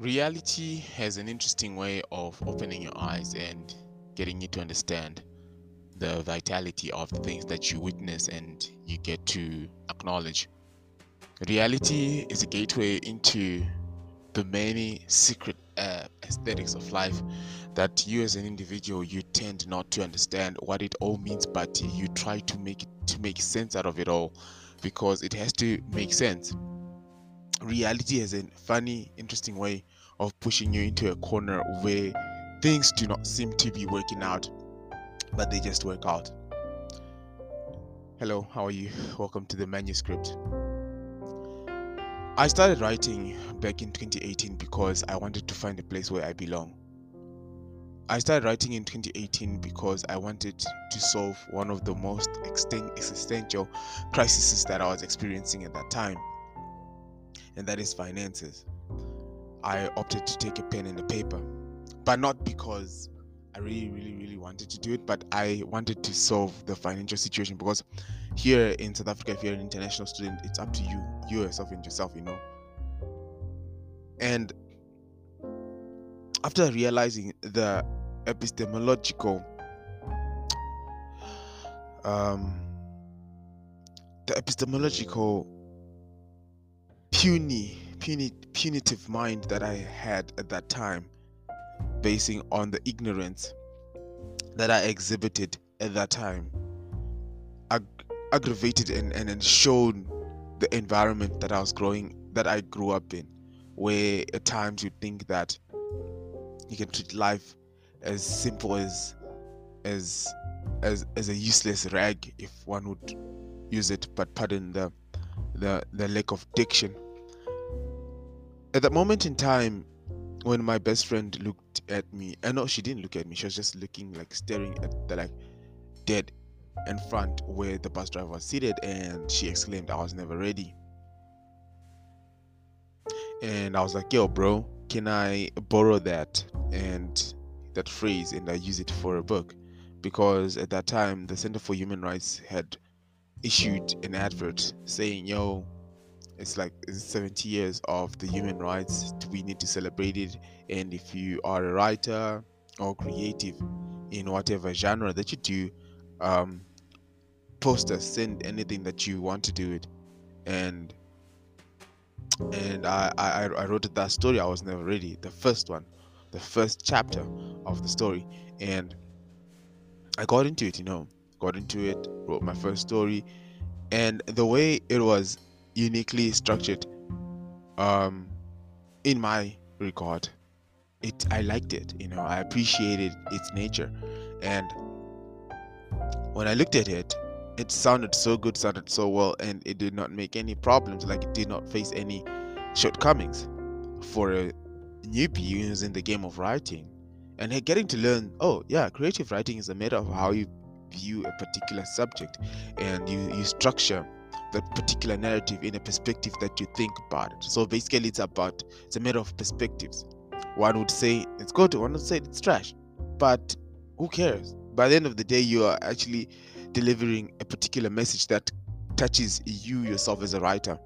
Reality has an interesting way of opening your eyes and getting you to understand the vitality of the things that you witness and you get to acknowledge. Reality is a gateway into the many secret uh, aesthetics of life that you as an individual you tend not to understand what it all means but you try to make to make sense out of it all because it has to make sense reality has a funny interesting way of pushing you into a corner where things do not seem to be working out but they just work out. Hello how are you? Welcome to the manuscript. I started writing back in 2018 because I wanted to find a place where I belong. I started writing in 2018 because I wanted to solve one of the most existential crises that I was experiencing at that time, and that is finances. I opted to take a pen and a paper, but not because I really, really, really wanted to do it, but I wanted to solve the financial situation because here in South Africa, if you're an international student, it's up to you, you yourself and yourself, you know. And after realizing the epistemological um, the epistemological puny, puny punitive mind that I had at that time, basing on the ignorance that I exhibited at that time, ag- aggravated and, and, and shown the environment that I was growing, that I grew up in, where at times you think that you can treat life as simple as as as as a useless rag if one would use it but pardon the the the lack of diction. At that moment in time when my best friend looked at me and no she didn't look at me. She was just looking like staring at the like dead in front where the bus driver was seated and she exclaimed i was never ready. And i was like yo bro can i borrow that and that phrase and i use it for a book? Because at that time the center for human rights had issued an advert saying yo it's like it's 70 years of the human rights we need to celebrate it? And if you are a writer or creative in whatever genre that you do um post us send anything that you want to do it. And and I, I i wrote that story. I was never ready. The first one the first chapter of the story. And i got into it you know got into it wrote my first story and the way it was uniquely structured um in my regard it i liked it you know i appreciated its nature. And when i looked at it it sounded so good sounded so well and it did not make any problems like it did not face any shortcomings. For a newbie who's in the game of writing and getting to learn oh yeah creative writing is a matter of how you view a particular subject and you you structure that particular narrative in a perspective that you think about it. So basically, it's about it's a matter of perspectives. One would say it's good, one would say it's trash, but who cares? By the end of the day, you are actually delivering a particular message that touches you yourself as a writer.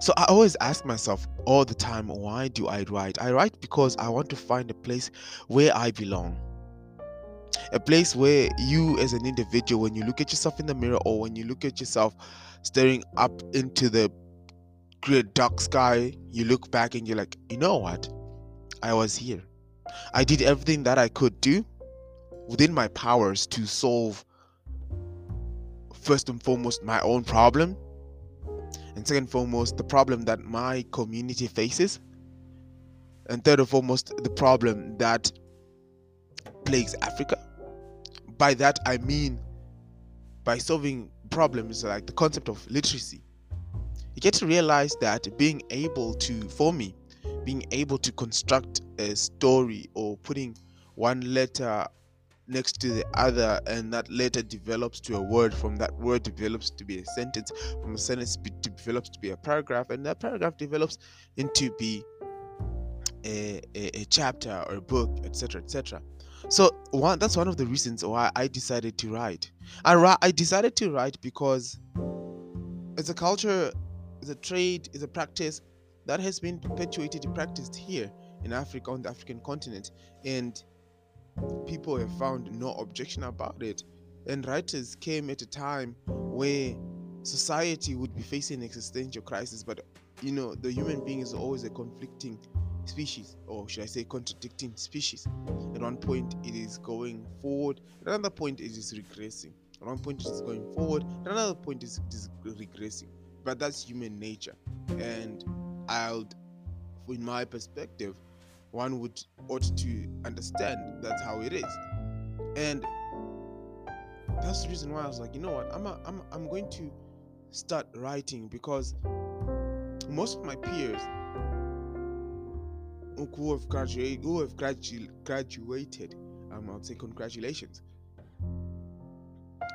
So I always ask myself all the time, why do I write? I write because I want to find a place where I belong a place where you as an individual when you look at yourself in the mirror or when you look at yourself staring up into the great dark sky you look back and you're like you know what? I was here. I did everything that i could do within my powers to solve first and foremost my own problem and second and foremost the problem that my community faces and third and foremost the problem that plagues africa by that I mean by solving problems like the concept of literacy. You get to realize that being able to, for me, being able to construct a story or putting one letter next to the other and that letter develops to a word from that word develops to be a sentence from a sentence develops to be a paragraph and that paragraph develops into be a, a, a chapter or a book etc etc so one that's one of the reasons why I decided to write. I I decided to write because it's a culture, it's a trade, it's a practice that has been perpetuated and practiced here in Africa on the African continent, and people have found no objection about it. And writers came at a time where society would be facing existential crisis, but you know, the human being is always a conflicting species, or should I say, contradicting species. At one point, it is going forward, at another point, it is regressing. At one point, it is going forward, at another point, it is, it is regressing. But that's human nature. And I'll, in my perspective, one would ought to understand that's how it is. And that's the reason why I was like, you know what, I'm a, I'm I'm going to start writing because most of my peers who have graduated, who have gradu- graduated, um, I'll say congratulations.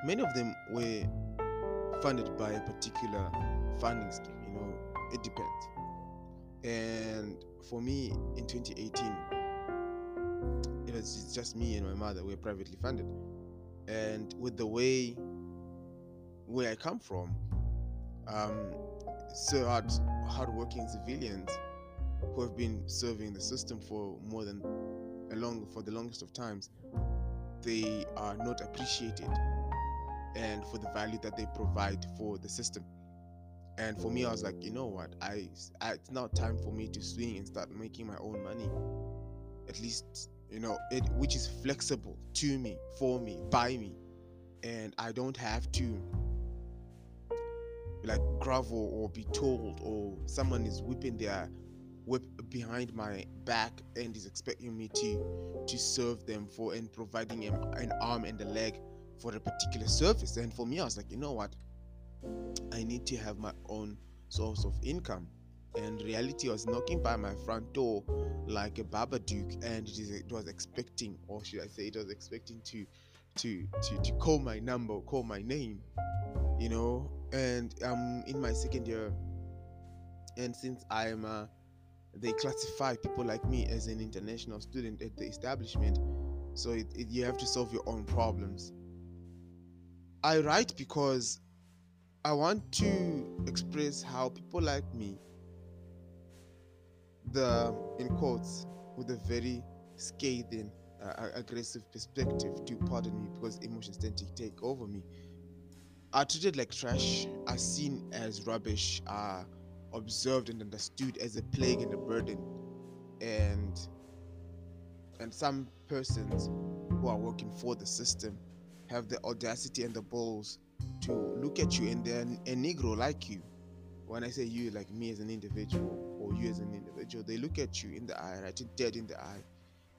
Many of them were funded by a particular funding scheme. You know, it depends. And for me, in 2018, it was just me and my mother. We were privately funded, and with the way where I come from, um, so hard, hardworking civilians who have been serving the system for more than a long for the longest of times, they are not appreciated, and for the value that they provide for the system. And for me, I was like, you know what? I, I it's now time for me to swing and start making my own money. At least, you know, it which is flexible to me, for me, by me, and I don't have to like grovel or be told or someone is whipping their whip behind my back and is expecting me to to serve them for and providing them an arm and a leg for a particular service. And for me, I was like, you know what? I need to have my own source of income. And reality was knocking by my front door like a Babadook, and it, is, it was expecting, or should I say, it was expecting to, to, to, to call my number, call my name, you know. And I'm in my second year, and since I'm a they classify people like me as an international student at the establishment. So it, it, you have to solve your own problems. I write because i want to express how people like me the in quotes with a very scathing uh, aggressive perspective to pardon me because emotions tend to take over me. Are treated like trash. Are seen as rubbish. Are observed and understood as a plague and a burden. And and some persons who are working for the system have the audacity and the balls to look at you and they're a negro like you. When i say you like me as an individual or you as an individual they look at you in the eye right dead in the eye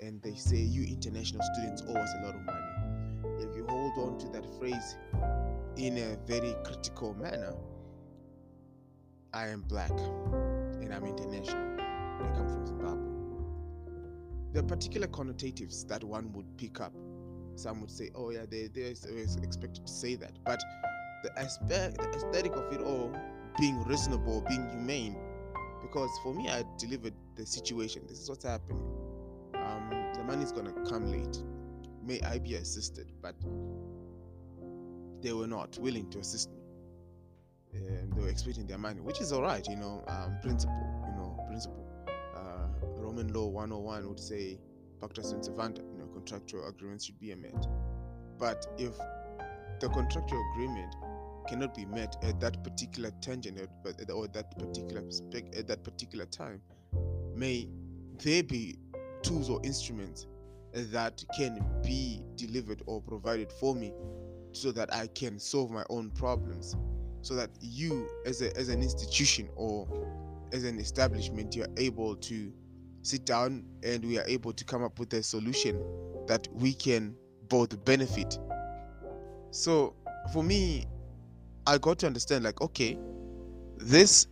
and they say you international students owe us a lot of money. If you hold on to that phrase in a very critical manner I am black and I'm international I come from Zimbabwe. There are particular connotatives that one would pick up. Some would say, oh, yeah, they, they're expected to say that. But the aspect, the aesthetic of it all being reasonable, being humane, because for me, I delivered the situation. This is what's happening. Um, the money is going to come late. May I be assisted? But they were not willing to assist me um, they were expecting their money, which is all right, you know, um, principle, you know, principle. Uh, Roman law 101 would say, pacta sunt servanda, you know, contractual agreements should be met. But if the contractual agreement cannot be met at that particular tangent or that particular at that particular time, may there be tools or instruments that can be delivered or provided for me so that I can solve my own problems so that you as a as an institution or as an establishment you're able to sit down and we are able to come up with a solution that we can both benefit. So for me i got to understand like okay this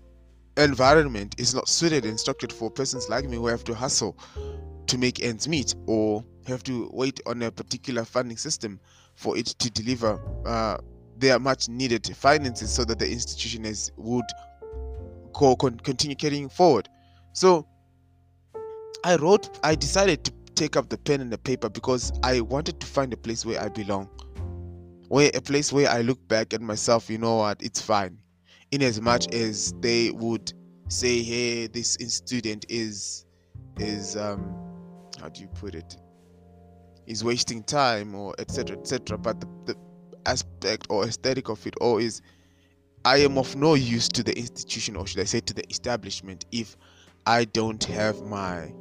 environment is not suited and structured for persons like me who have to hustle to make ends meet or have to wait on a particular funding system for it to deliver uh, their much needed finances so that the institution is would go con- continue carrying forward. So I wrote, I decided to take up the pen and the paper because I wanted to find a place where I belong, where a place where I look back at myself, you know what, it's fine, in as much as they would say hey this student is is um how do you put it? Is wasting time or etc etc but the, the aspect or aesthetic of it all is i am of no use to the institution or should i say to the establishment if i don't have my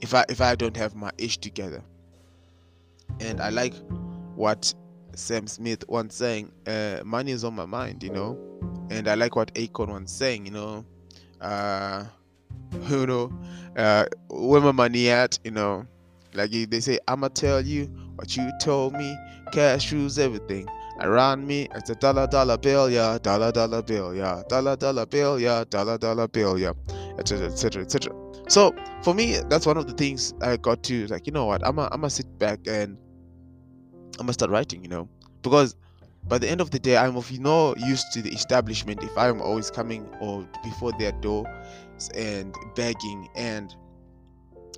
if i if i don't have my ish together. And i like what sam smith once saying uh, money is on my mind you know? And i like what akon once saying you know? Uh you know uh where my money at? You know? Like they say i'ma tell you what you told me cash rules everything around me it's a dollar dollar bill yeah. Dollar dollar bill yeah. Dollar dollar bill yeah. Dollar dollar bill yeah. Etc etc etc so for me that's one of the things i got to like you know what? I'm gonna sit back and i'm gonna start writing you know? Because by the end of the day i'm of no use to the establishment if i'm always coming or before their door and begging. And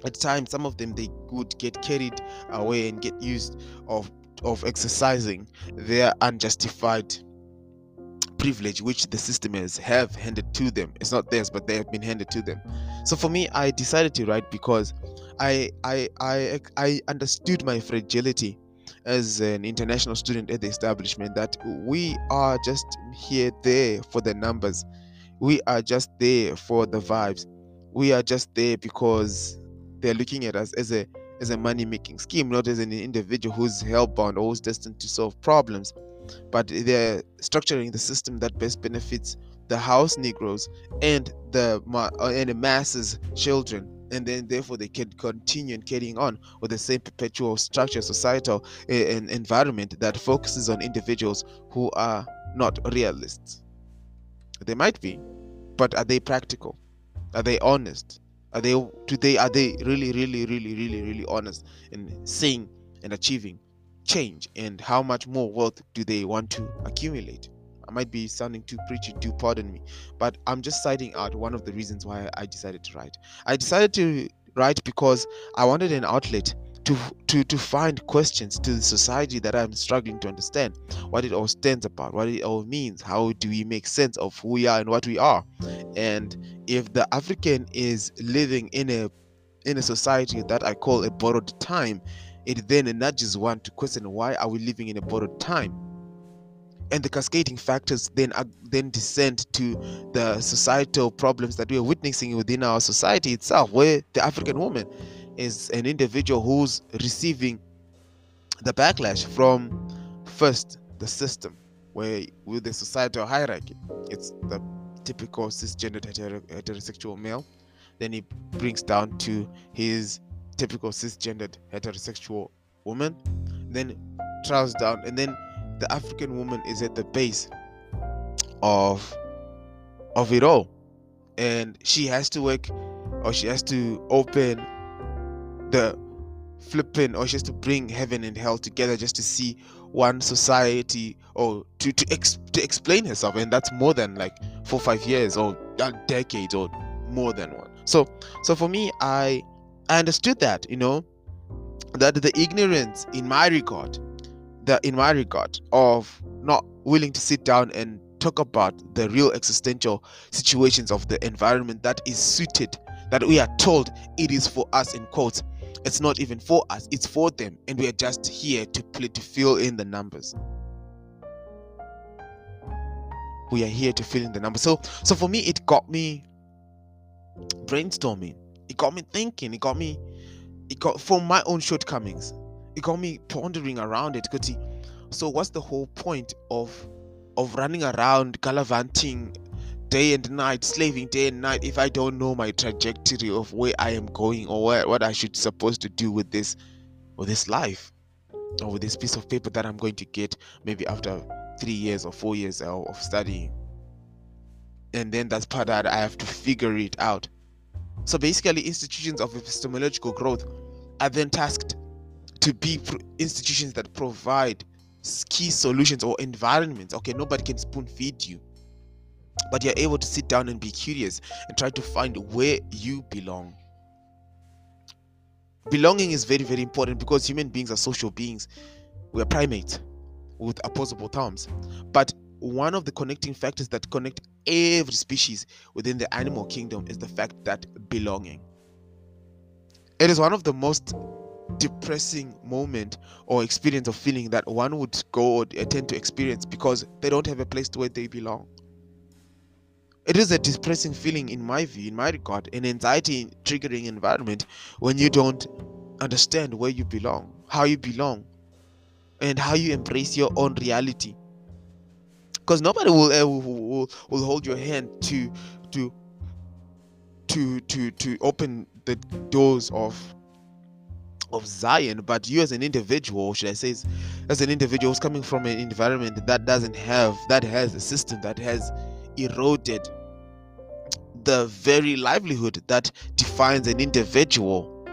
at times some of them they would get carried away and get used of of exercising their unjustified privilege which the system has have handed to them. It's not theirs but they have been handed to them. So for me i decided to write because i i i, I understood my fragility as an international student at the establishment that we are just here there for the numbers. We are just there for the vibes. We are just there because they're looking at us as a as a money making scheme not as an individual who's hellbound or who's destined to solve problems. But they're structuring the system that best benefits the house negroes and the uh, and the masses children. And then therefore they can continue and carrying on with the same perpetual structure societal uh, environment that focuses on individuals who are not realists. They might be but are they practical? Are they honest are they they are they really really really really really honest in saying and achieving change? And how much more wealth do they want to accumulate? I might be sounding too preachy do pardon me but i'm just citing out one of the reasons why i decided to write. I decided to write because i wanted an outlet to to to find questions to the society that i'm struggling to understand what it all stands about what it all means how do we make sense of who we are and what we are. And if the african is living in a in a society that i call a borrowed time it then nudges one to question why are we living in a borrowed time? And the cascading factors then then descend to the societal problems that we are witnessing within our society itself where the african woman is an individual who's receiving the backlash from first the system where with the societal hierarchy. It's the typical cisgender heterosexual male. Then he brings down to his typical cisgendered heterosexual woman then trials down and then the african woman is at the base of of it all. And she has to work or she has to open the flipping or just to bring heaven and hell together just to see one society or to to, ex- to explain herself. And that's more than like four five years or a decade or more than one. So so for me i i understood that you know that the ignorance in my regard the in my regard of not willing to sit down and talk about the real existential situations of the environment that is suited that we are told it is for us in quotes it's not even for us, it's for them. And we are just here to play to fill in the numbers. We are here to fill in the numbers. So so for me it got me brainstorming. It got me thinking. It got me it got from my own shortcomings. It got me pondering around it. So what's the whole point of of running around gallivanting day and night, slaving day and night, if I don't know my trajectory of where I am going or where, what I should supposed to do with this with this life or with this piece of paper that I'm going to get maybe after three years or four years of studying. And then that's part that I have to figure it out. So basically, institutions of epistemological growth are then tasked to be institutions that provide key solutions or environments. Okay, nobody can spoon feed you but you're able to sit down and be curious and try to find where you belong belonging is very very important because human beings are social beings we're primates with opposable thumbs but one of the connecting factors that connect every species within the animal kingdom is the fact that belonging. It is one of the most depressing moment or experience of feeling that one would go or tend to experience because they don't have a place to where they belong. It is a depressing feeling, in my view, in my regard, an anxiety triggering environment when you don't understand where you belong, how you belong, and how you embrace your own reality. Because nobody will, uh, will, will will hold your hand to to to to to open the doors of of Zion, but you as an individual, should I say, as an individual who's coming from an environment that doesn't have, that has a system that has eroded the very livelihood that defines an individual,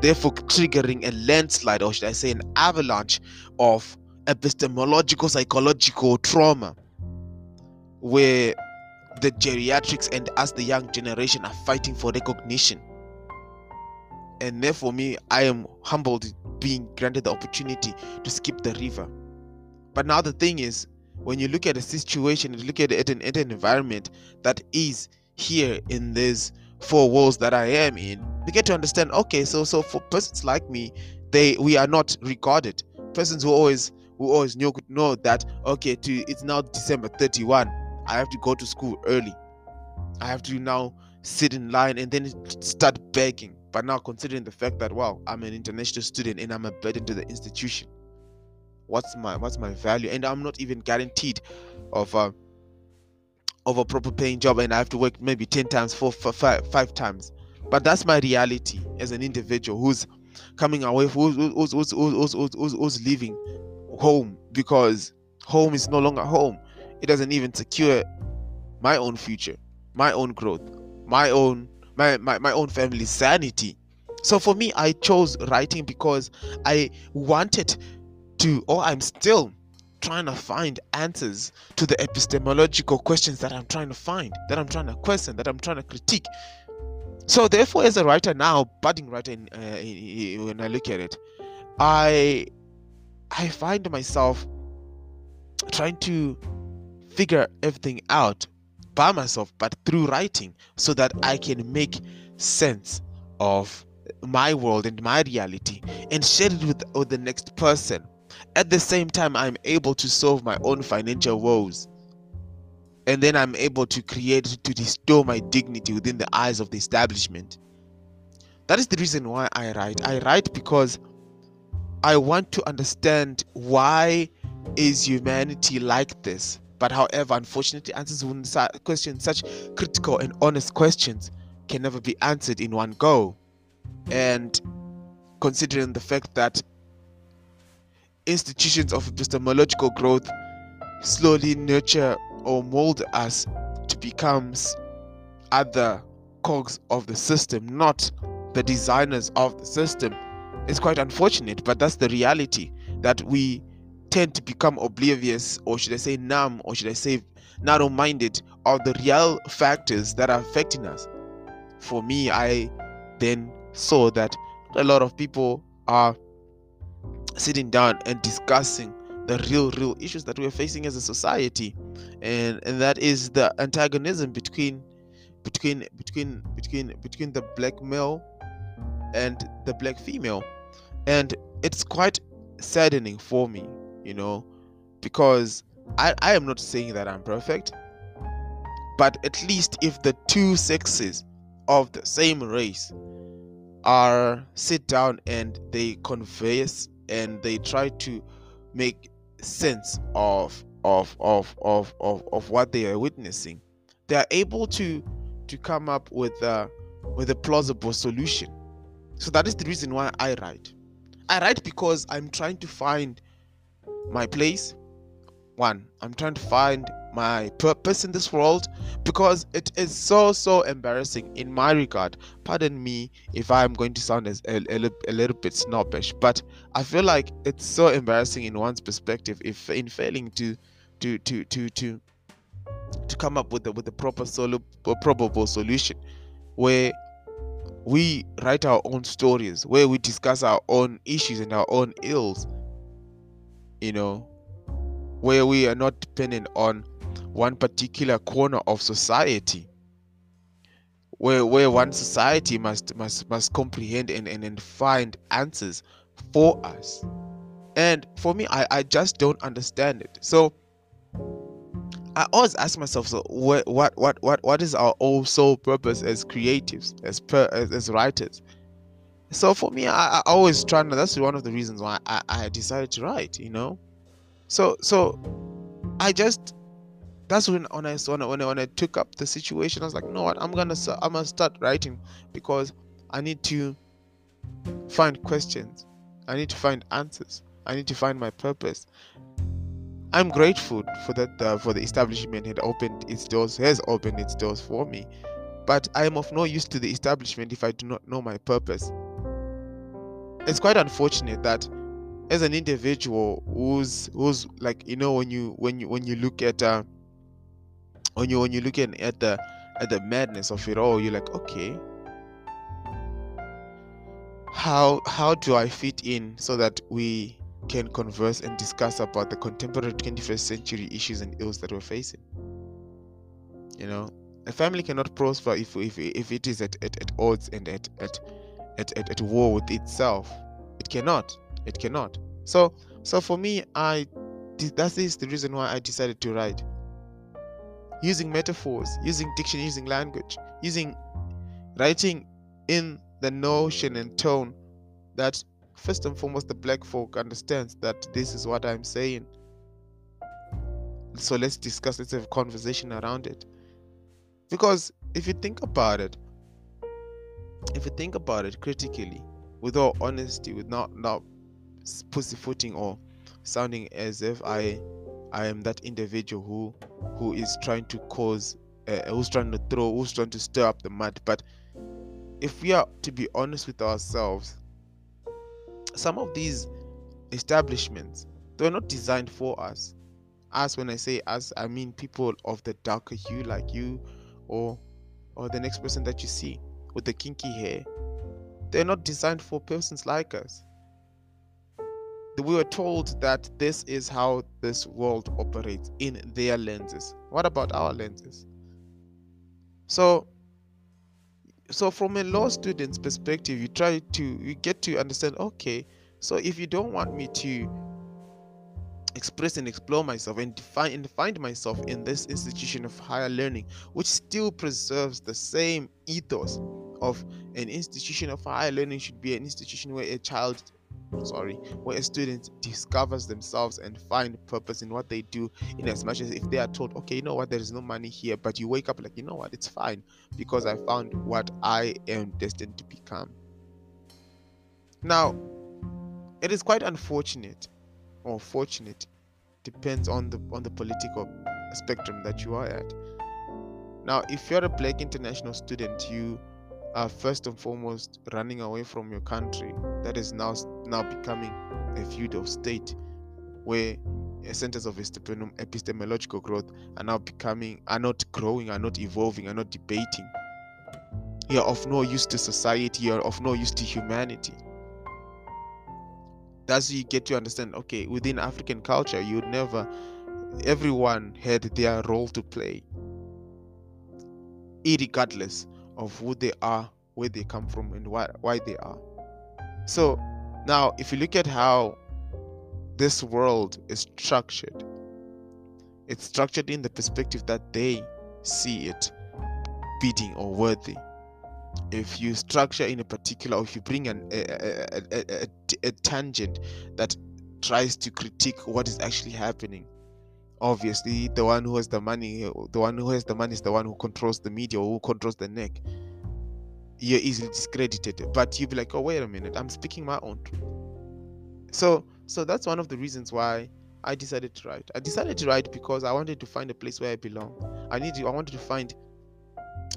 therefore triggering a landslide, or should I say, an avalanche of epistemological psychological trauma, where the geriatrics and us, the young generation, are fighting for recognition. And therefore, me, I am humbled being granted the opportunity to skip the river. But now the thing is, when you look at a situation, you look at, it an, at an environment that is here in these four walls that I am in, you get to understand. Okay, so so for persons like me, they we are not regarded. Persons who always who always know know that okay, to it's now December thirty one. I have to go to school early. I have to now sit in line and then start begging. But now considering the fact that wow, I'm an international student and I'm a burden to the institution what's my what's my value? And i'm not even guaranteed of a of a proper paying job and i have to work maybe 10 times four, four five, five times. But that's my reality as an individual who's coming away who's who's, who's, who's, who's, who's, who's leaving home because home is no longer home. It doesn't even secure my own future my own growth my own my, my, my own family's sanity. So for me i chose writing because i wanted to, or I'm still trying to find answers to the epistemological questions that I'm trying to find, that I'm trying to question, that I'm trying to critique. So, therefore, as a writer now, budding writer, in, uh, when I look at it, I I find myself trying to figure everything out by myself, but through writing, so that I can make sense of my world and my reality and share it with, with the next person at the same time, I'm able to solve my own financial woes. And then I'm able to create, to restore my dignity within the eyes of the establishment. That is the reason why I write. I write because I want to understand why is humanity like this. But however, unfortunately, answers to questions such critical and honest questions can never be answered in one go. And considering the fact that institutions of epistemological growth slowly nurture or mold us to become other cogs of the system, not the designers of the system. It's quite unfortunate, but that's the reality that we tend to become oblivious, or should I say numb, or should I say narrow minded of the real factors that are affecting us. For me, I then saw that a lot of people are sitting down and discussing the real real issues that we're facing as a society. And and that is the antagonism between between between between between the black male and the black female. And it's quite saddening for me you know because i i am not saying that i'm perfect but at least if the two sexes of the same race are sit down and they converse and they try to make sense of of of of of, of what they are witnessing they are able to to come up with a with a plausible solution. So that is the reason why i write. I write because i'm trying to find my place. One i'm trying to find my purpose in this world because it is so so embarrassing in my regard. Pardon me if i'm going to sound as a, a, a, little bit snobbish but i feel like it's so embarrassing in one's perspective if in failing to to to to to to come up with the with the proper solo probable solution where we write our own stories where we discuss our own issues and our own ills you know where we are not dependent on one particular corner of society where where one society must must must comprehend and, and, and find answers for us and for me I, I just don't understand it so I always ask myself, so what, what, what, what, what is our whole sole purpose as creatives, as per, as, as writers? So for me, I, I always try. To, that's one of the reasons why I, I decided to write. You know, so so I just that's when when I when I, when I, took up the situation, I was like, no, what, I'm gonna I'm gonna start writing because I need to find questions, I need to find answers, I need to find my purpose. I'm grateful for that uh, for the establishment had opened its doors has opened its doors for me, but I am of no use to the establishment if I do not know my purpose. It's quite unfortunate that as an individual who's who's like you know when you when you when you look at uh, when you when you look at, at the at the madness of it all, you're like, okay, how how do I fit in so that we can converse and discuss about the contemporary 21st century issues and ills that we're facing. You know, a family cannot prosper if if, if it is at, at, at odds and at, at at, at at war with itself. It cannot. It cannot. So so for me, I that is the reason why I decided to write. Using metaphors, using diction, using language, using writing in the notion and tone that first and foremost the black folk understands that this is what i'm saying. So let's discuss let's have a conversation around it. Because if you think about it if you think about it critically with all honesty with not not pussyfooting or sounding as if i i am that individual who who is trying to cause uh, who's trying to throw who's trying to stir up the mud. But if we are to be honest with ourselves some of these establishments they're not designed for us. Us when i say us i mean people of the darker hue like you or or the next person that you see with the kinky hair. They're not designed for persons like us we were told that this is how this world operates in their lenses. What about our lenses? So so from a law student's perspective you try to you get to understand okay so if you don't want me to express and explore myself and define and find myself in this institution of higher learning which still preserves the same ethos of an institution of higher learning should be an institution where a child sorry where a student discovers themselves and find purpose in what they do in as much as if they are told okay you know what? There is no money here but you wake up like you know what? It's fine because i found what i am destined to become. Now it is quite unfortunate or fortunate depends on the on the political spectrum that you are at. Now if you're a black international student you are first and foremost running away from your country that is now now becoming a feudal state where uh, centers of epistemological growth are now becoming are not growing are not evolving are not debating. You're of no use to society you're of no use to humanity. That's you get to understand okay within african culture you never everyone had their role to play regardless of who they are, where they come from, and why why they are. So now, if you look at how this world is structured, it's structured in the perspective that they see it bidding or worthy. If you structure in a particular, or if you bring an, a, a, a, a tangent that tries to critique what is actually happening, obviously the one who has the money the one who has the money is the one who controls the media or who controls the neck you're easily discredited but you'll be like oh wait a minute i'm speaking my own truth. So so that's one of the reasons why i decided to write. I decided to write because i wanted to find a place where i belong. I need i wanted to find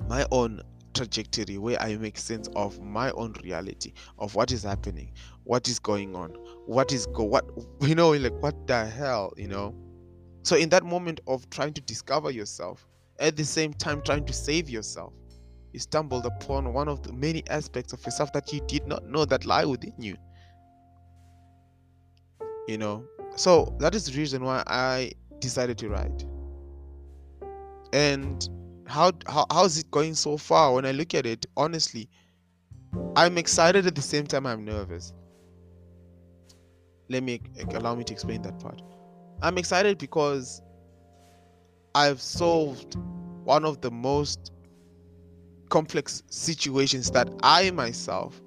my own trajectory where i make sense of my own reality of what is happening what is going on what is go what you know like what the hell you know so, in that moment of trying to discover yourself, at the same time trying to save yourself, you stumbled upon one of the many aspects of yourself that you did not know that lie within you. You know, so that is the reason why I decided to write. And how, how how's it going so far? When I look at it, honestly, I'm excited at the same time I'm nervous. Let me allow me to explain that part. I'm excited because I've solved one of the most complex situations that I myself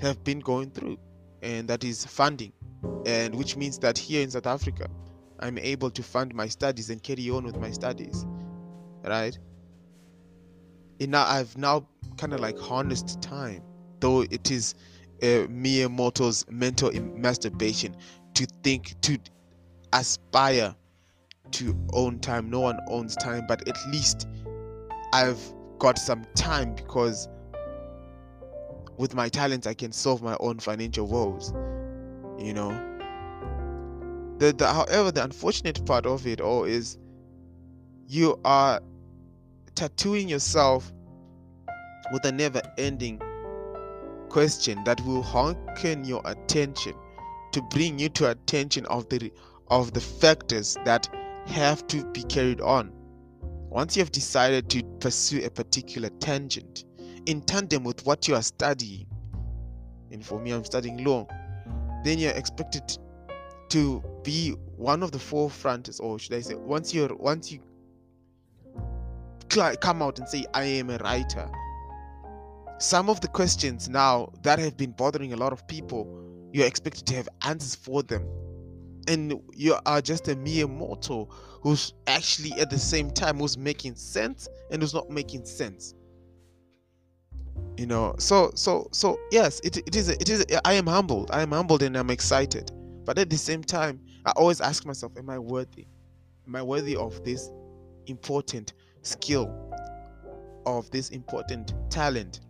have been going through, and that is funding. And which means that here in South Africa, I'm able to fund my studies and carry on with my studies, right? And now I've now kind of like harnessed time, though it is a mere mortal's mental masturbation to think to aspire to own time. No one owns time, but at least I've got some time because with my talents I can solve my own financial woes. You know. The, the however the unfortunate part of it all is you are tattooing yourself with a never ending question that will honken your attention to bring you to attention of the of the factors that have to be carried on. Once you have decided to pursue a particular tangent in tandem with what you are studying, and for me, I'm studying law, then you're expected to be one of the forefronters, or should I say, once you're once you come out and say, I am a writer. Some of the questions now that have been bothering a lot of people, you're expected to have answers for them and you are just a mere mortal who's actually at the same time who's making sense and who's not making sense. You know so so so yes it, it is it is i am humbled. I am humbled and i'm excited. But at the same time i always ask myself am i worthy? Am i worthy of this important skill? Of this important talent?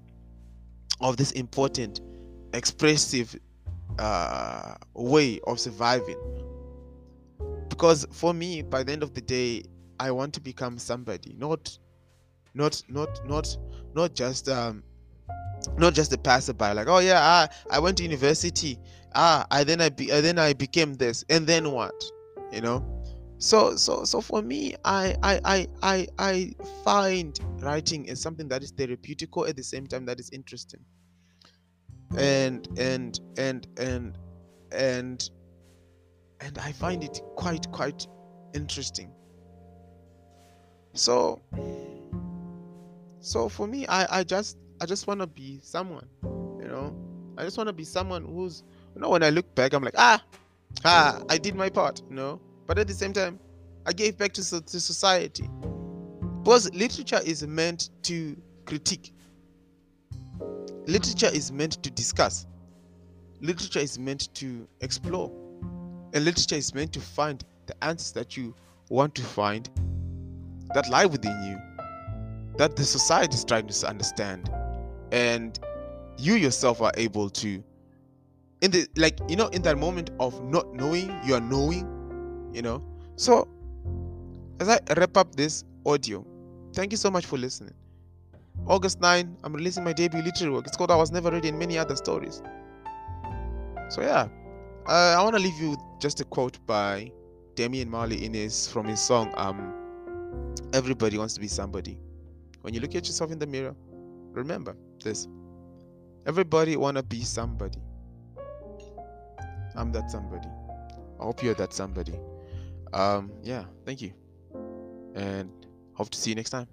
Of this important expressive uh, way of surviving. Because for me by the end of the day i want to become somebody not not not not not just um not just a passerby like oh yeah i i went to university. Ah i then i be then i became this and then what? You know? So so so for me I, I i i i find writing is something that is therapeutical at the same time that is interesting and and and and and and I find it quite quite interesting. So so for me I I just I just want to be someone, you know. I just want to be someone who's you know when I look back I'm like ah ah I did my part, you know. But at the same time I gave back to to society. Because literature is meant to critique. Literature is meant to discuss. Literature is meant to explore and literature is meant to find the answers that you want to find that lie within you, that the society is trying to understand. And you yourself are able to in the like you know in that moment of not knowing you are knowing you know so as i wrap up this audio thank you so much for listening august 9 i'm releasing my debut literary work it's called i was never ready and many other stories so yeah uh, I want to leave you with just a quote by Damian Marley in his from his song um Everybody wants to be somebody. When you look at yourself in the mirror, remember this. Everybody want to be somebody. I'm that somebody. I hope you're that somebody. Um yeah, thank you. And hope to see you next time.